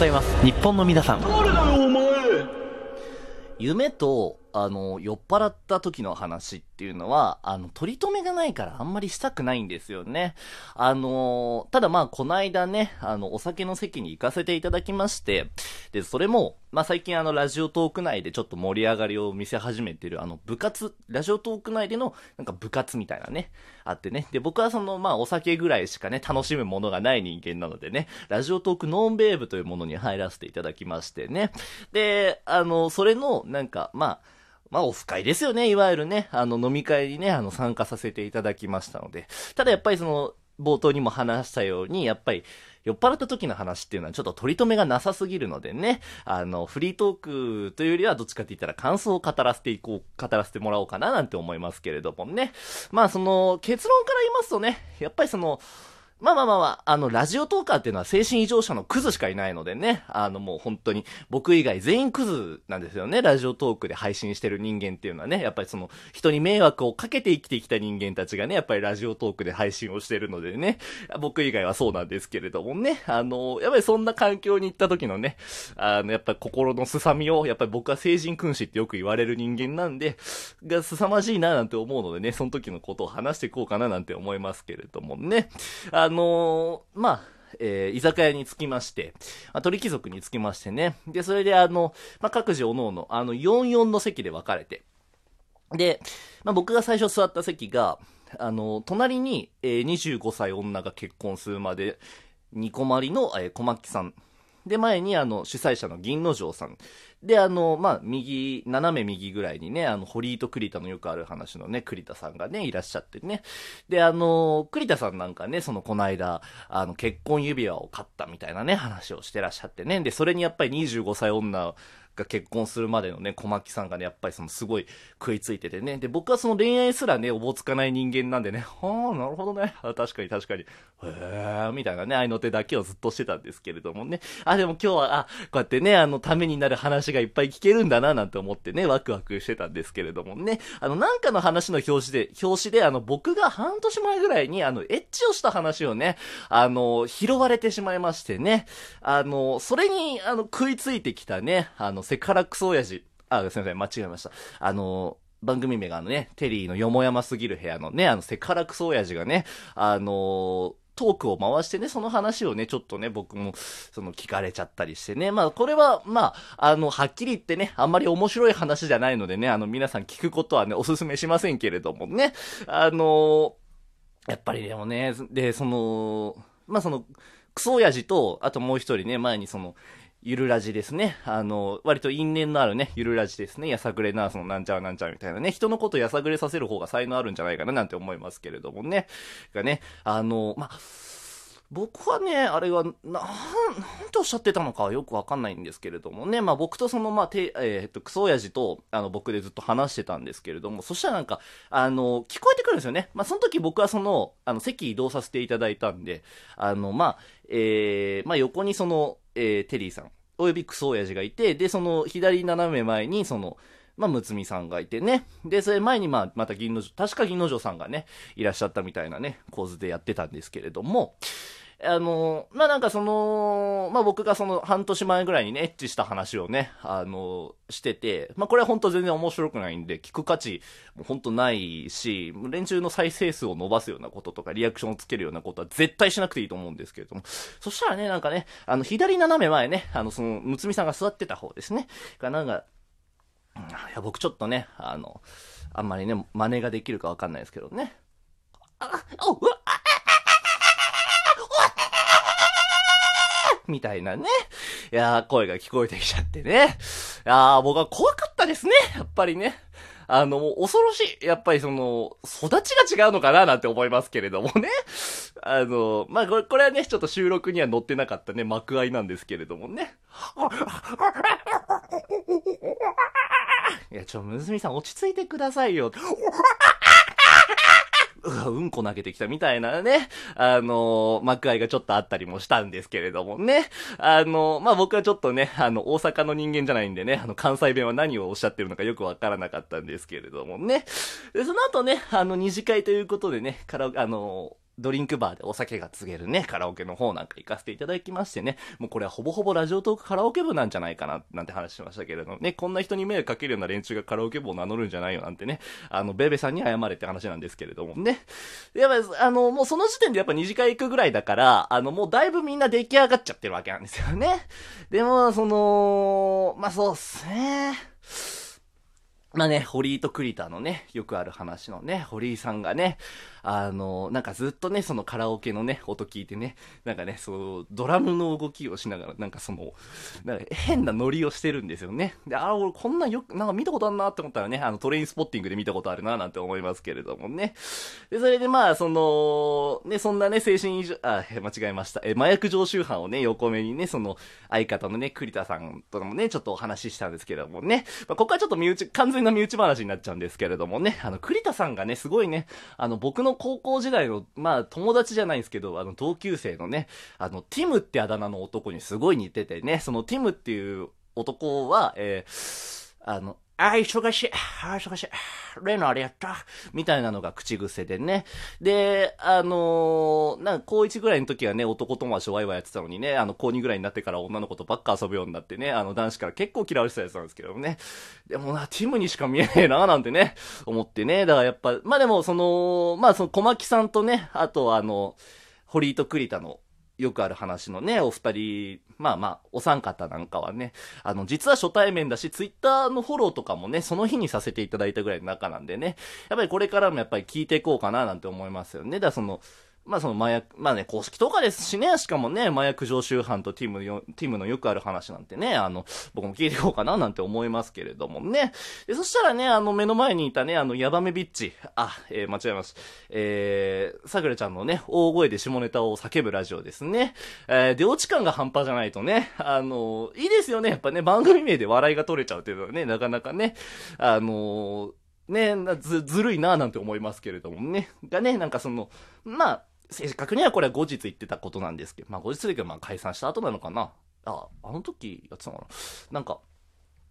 ざいます。日本の皆さん。誰だよお前。夢と、あの、酔っ払った時の話っていうのは、あの、取り留めがないからあんまりしたくないんですよね。あの、ただまあ、この間ね、あの、お酒の席に行かせていただきまして、で、それも、まあ最近あの、ラジオトーク内でちょっと盛り上がりを見せ始めてる、あの、部活、ラジオトーク内での、なんか部活みたいなね、あってね。で、僕はその、まあ、お酒ぐらいしかね、楽しむものがない人間なのでね、ラジオトークノンベーブというものに入らせていただきましてね。で、あの、それの、なんか、まあ、まあ、オフ会ですよね。いわゆるね、あの、飲み会にね、あの、参加させていただきましたので。ただやっぱりその、冒頭にも話したように、やっぱり、酔っ払った時の話っていうのはちょっと取り留めがなさすぎるのでね、あの、フリートークというよりはどっちかって言ったら感想を語らせていこう、語らせてもらおうかななんて思いますけれどもね。まあその、結論から言いますとね、やっぱりその、まあまあまああ、の、ラジオトーカーっていうのは精神異常者のクズしかいないのでね、あのもう本当に、僕以外全員クズなんですよね、ラジオトークで配信してる人間っていうのはね、やっぱりその、人に迷惑をかけて生きてきた人間たちがね、やっぱりラジオトークで配信をしてるのでね、僕以外はそうなんですけれどもね、あの、やっぱりそんな環境に行った時のね、あの、やっぱり心のすさみを、やっぱり僕は成人君子ってよく言われる人間なんで、が凄まじいななんて思うのでね、その時のことを話していこうかななんて思いますけれどもね。あのーまあ、えー居酒屋に着きまして、まあ、鳥貴族に着きましてね。で、それであの、まあ、各自おのおの、あの、44の席で分かれて。で、まあ、僕が最初座った席が、あの、隣に、えー25歳女が結婚するまで、ニコマリの、えー小牧さん。で、前に、あの、主催者の銀之丞さん。で、あの、まあ、右、斜め右ぐらいにね、あの、ホリーと栗田のよくある話のね、栗田さんがね、いらっしゃってね。で、あの、栗田さんなんかね、その、この間、あの、結婚指輪を買ったみたいなね、話をしてらっしゃってね。で、それにやっぱり25歳女が結婚するまでのね、小牧さんがね、やっぱりそのすごい食いついててね。で、僕はその恋愛すらね、おぼつかない人間なんでね、はあ、なるほどね。確かに確かに。へえ、みたいなね、愛の手だけをずっとしてたんですけれどもね。あ、でも今日は、あ、こうやってね、あの、ためになる話がいっぱい聞けるんだな、なんて思ってね、ワクワクしてたんですけれどもね。あの、なんかの話の表紙で、表紙で、あの、僕が半年前ぐらいに、あの、エッチをした話をね、あの、拾われてしまいましてね。あの、それに、あの、食いついてきたね、あの、セクハラクソ親父。あ、すいません、間違えました。あの、番組名があのね、テリーのよもやますぎる部屋のね、あの、セクハラクソ親父がね、あのトークを回してね、その話をね、ちょっとね、僕も、その、聞かれちゃったりしてね。まあ、これは、まあ、あの、はっきり言ってね、あんまり面白い話じゃないのでね、あの、皆さん聞くことはね、お勧めしませんけれどもね。あのやっぱりでもね、で、その、まあ、その、クソ親父と、あともう一人ね、前にその、ゆるラジですね。あの、割と因縁のあるね、ゆるラジですね。やさぐれナースのなんちゃらなんちゃらみたいなね。人のことやさぐれさせる方が才能あるんじゃないかななんて思いますけれどもね。がね、あの、ま、僕はね、あれは、なん、なんておっしゃってたのかはよくわかんないんですけれどもね。まあ僕とその、まあ、て、えーっと、クソ親父と、あの、僕でずっと話してたんですけれども、そしたらなんか、あの、聞こえてくるんですよね。まあその時僕はその、あの、席移動させていただいたんで、あの、まあ、えー、まあ横にその、えー、テリーさん、およびクソ親父がいて、で、その、左斜め前に、その、まあ、むつみさんがいてね。で、それ前に、まあ、また銀の女、確か銀の女さんがね、いらっしゃったみたいなね、構図でやってたんですけれども、あの、まあ、なんかその、まあ、僕がその半年前ぐらいにね、エッチした話をね、あの、してて、まあ、これは本当全然面白くないんで、聞く価値も本当ないし、連中の再生数を伸ばすようなこととか、リアクションをつけるようなことは絶対しなくていいと思うんですけれども、そしたらね、なんかね、あの、左斜め前ね、あの、その、むつみさんが座ってた方ですね、がなんか、いや、僕ちょっとね、あの、あんまりね、真似ができるかわかんないですけどね。あ、おうわみたいなね。いやー、声が聞こえてきちゃってね。いやー、僕は怖かったですね。やっぱりね。あの、恐ろしい。やっぱりその、育ちが違うのかななんて思いますけれどもね。あの、まあ、これ、これはね、ちょっと収録には載ってなかったね、幕愛なんですけれどもね。いや、ちょ、むずみさん落ち着いてくださいよ。うわうんこ投げてきたみたいなね、あの幕愛がちょっとあったりもしたんですけれどもね。あのまあ、僕はちょっとね、あの、大阪の人間じゃないんでね、あの、関西弁は何をおっしゃってるのかよくわからなかったんですけれどもね。で、その後ね、あの、二次会ということでね、カラオケ、あのドリンクバーでお酒が継げるね、カラオケの方なんか行かせていただきましてね、もうこれはほぼほぼラジオトークカラオケ部なんじゃないかな、なんて話しましたけれどもね、こんな人に迷惑かけるような連中がカラオケ部を名乗るんじゃないよなんてね、あの、ベーベさんに謝れって話なんですけれどもね。やっぱ、あの、もうその時点でやっぱ二次会行くぐらいだから、あの、もうだいぶみんな出来上がっちゃってるわけなんですよね。でも、その、まあそうっすね。まあね、堀井と栗田のね、よくある話のね、堀井さんがね、あの、なんかずっとね、そのカラオケのね、音聞いてね、なんかね、そう、ドラムの動きをしながら、なんかその、なんか変なノリをしてるんですよね。で、ああ、俺こんなよく、なんか見たことあるなって思ったらね、あのトレインスポッティングで見たことあるななんて思いますけれどもね。で、それでまあ、その、ね、そんなね、精神異常、あ、間違えました。え、麻薬常習犯をね、横目にね、その、相方のね、栗田さんともね、ちょっとお話ししたんですけどもね。まあ、ここはちょっと身内、完全な身内話になっちゃうんですけれどもね、あの、栗田さんがね、すごいね、あの、僕のの高校時代の、まあ、友達じゃないんですけど、あの、同級生のね、あの、ティムってあだ名の男にすごい似ててね、そのティムっていう男は、えー、あの、あ、忙しい。あ、忙しい。例のあれやった。みたいなのが口癖でね。で、あのー、なんか、高1ぐらいの時はね、男友達とワイワイやってたのにね、あの、高2ぐらいになってから女の子とばっか遊ぶようになってね、あの、男子から結構嫌われてたやつなんですけどね。でもな、ティムにしか見えねえな、なんてね、思ってね。だからやっぱ、まあでも、その、まあその、小牧さんとね、あとあの、堀井と栗田のよくある話のね、お二人、まあまあ、お三方なんかはね、あの、実は初対面だし、ツイッターのフォローとかもね、その日にさせていただいたぐらいの中なんでね、やっぱりこれからもやっぱり聞いていこうかななんて思いますよね。だからその、まあその麻薬、まあね、公式とかですしね、しかもね、麻薬常習犯とティムよ、ティムのよくある話なんてね、あの、僕も聞いていこうかななんて思いますけれどもね。でそしたらね、あの、目の前にいたね、あの、ヤバメビッチ、あ、えー、間違えます。えー、さくらちゃんのね、大声で下ネタを叫ぶラジオですね。えー、出落ち感が半端じゃないとね、あの、いいですよね、やっぱね、番組名で笑いが取れちゃうっていうのはね、なかなかね、あのね、ず、ずるいななんて思いますけれどもね。がね、なんかその、まあ、正確にはこれは後日言ってたことなんですけど、まあ後日だけどまあ解散した後なのかな。あ、あの時やってたのかな。なんか、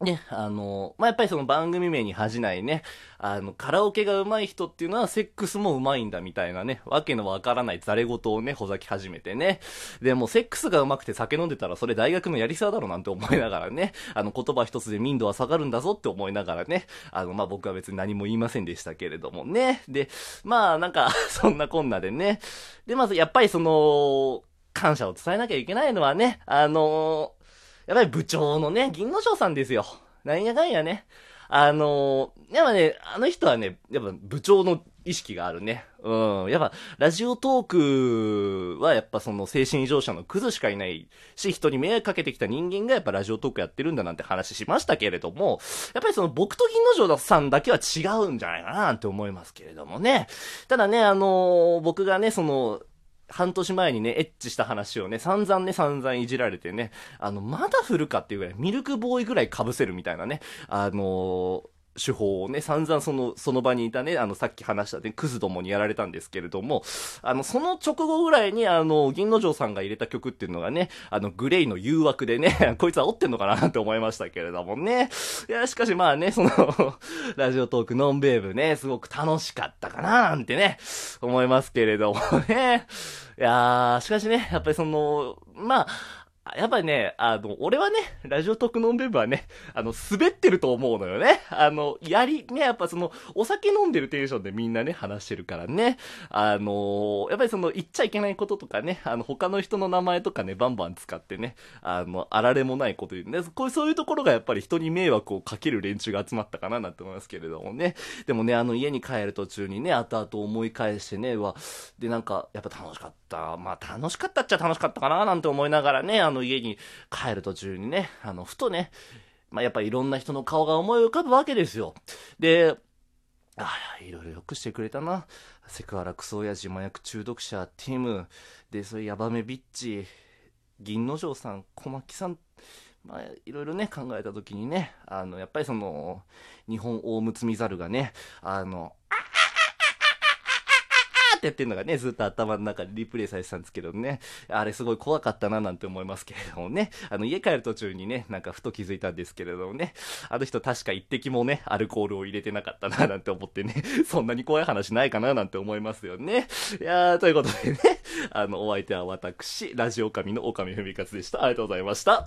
ね、あの、まあ、やっぱりその番組名に恥じないね、あの、カラオケが上手い人っていうのはセックスも上手いんだみたいなね、わけのわからないザレ言をね、ほざき始めてね。で、もセックスが上手くて酒飲んでたらそれ大学のやりさだろなんて思いながらね、あの、言葉一つで民度は下がるんだぞって思いながらね、あの、まあ、僕は別に何も言いませんでしたけれどもね。で、まあ、なんか そんなこんなでね。で、まずやっぱりその、感謝を伝えなきゃいけないのはね、あのやっぱり部長のね、銀之丞さんですよ。なんやかんやね。あのー、やっぱね、あの人はね、やっぱ部長の意識があるね。うん。やっぱ、ラジオトークはやっぱその精神異常者のクズしかいないし、人に迷惑かけてきた人間がやっぱラジオトークやってるんだなんて話しましたけれども、やっぱりその僕と銀之丞さんだけは違うんじゃないかななんて思いますけれどもね。ただね、あのー、僕がね、その、半年前にね、エッチした話をね、散々ね、散々いじられてね、あの、まだ振るかっていうぐらい、ミルクボーイぐらい被せるみたいなね、あのー手法をね、散々その、その場にいたね、あの、さっき話したね、クズどもにやられたんですけれども、あの、その直後ぐらいに、あの、銀之丞さんが入れた曲っていうのがね、あの、グレイの誘惑でね、こいつは追ってんのかなって思いましたけれどもね。いや、しかしまあね、その ラジオトークノンベーブね、すごく楽しかったかななんてね、思いますけれどもね。いやー、しかしね、やっぱりその、まあ、やっぱりね、あの、俺はね、ラジオ特ノンベブはね、あの、滑ってると思うのよね。あの、やり、ね、やっぱその、お酒飲んでるテンションでみんなね、話してるからね。あの、やっぱりその、言っちゃいけないこととかね、あの、他の人の名前とかね、バンバン使ってね、あの、あられもないこと言うね。こういう、そういうところがやっぱり人に迷惑をかける連中が集まったかななんて思いますけれどもね。でもね、あの、家に帰る途中にね、後々思い返してね、わ、で、なんか、やっぱ楽しかった。まあ、楽しかったっちゃ楽しかったかななんて思いながらね、あの、家に帰る途中にね、あの、ふとね、まあ、やっぱいろんな人の顔が思い浮かぶわけですよ。で、ああ、いろいろよくしてくれたな。セクハラクソ親父麻薬中毒者、ティム、で、そういうヤバメビッチ、銀之丞さん、小牧さん、まあ、いろいろね、考えたときにね、あの、やっぱりその、日本大むつみザルがね、あの、ってやってるのがね、ずっと頭の中でリプレイされてたんですけどね。あれすごい怖かったななんて思いますけれどもね。あの、家帰る途中にね、なんかふと気づいたんですけれどもね。あの人確か一滴もね、アルコールを入れてなかったななんて思ってね。そんなに怖い話ないかななんて思いますよね。いやー、ということでね。あの、お相手は私、ラジオ神の岡見文勝でした。ありがとうございました。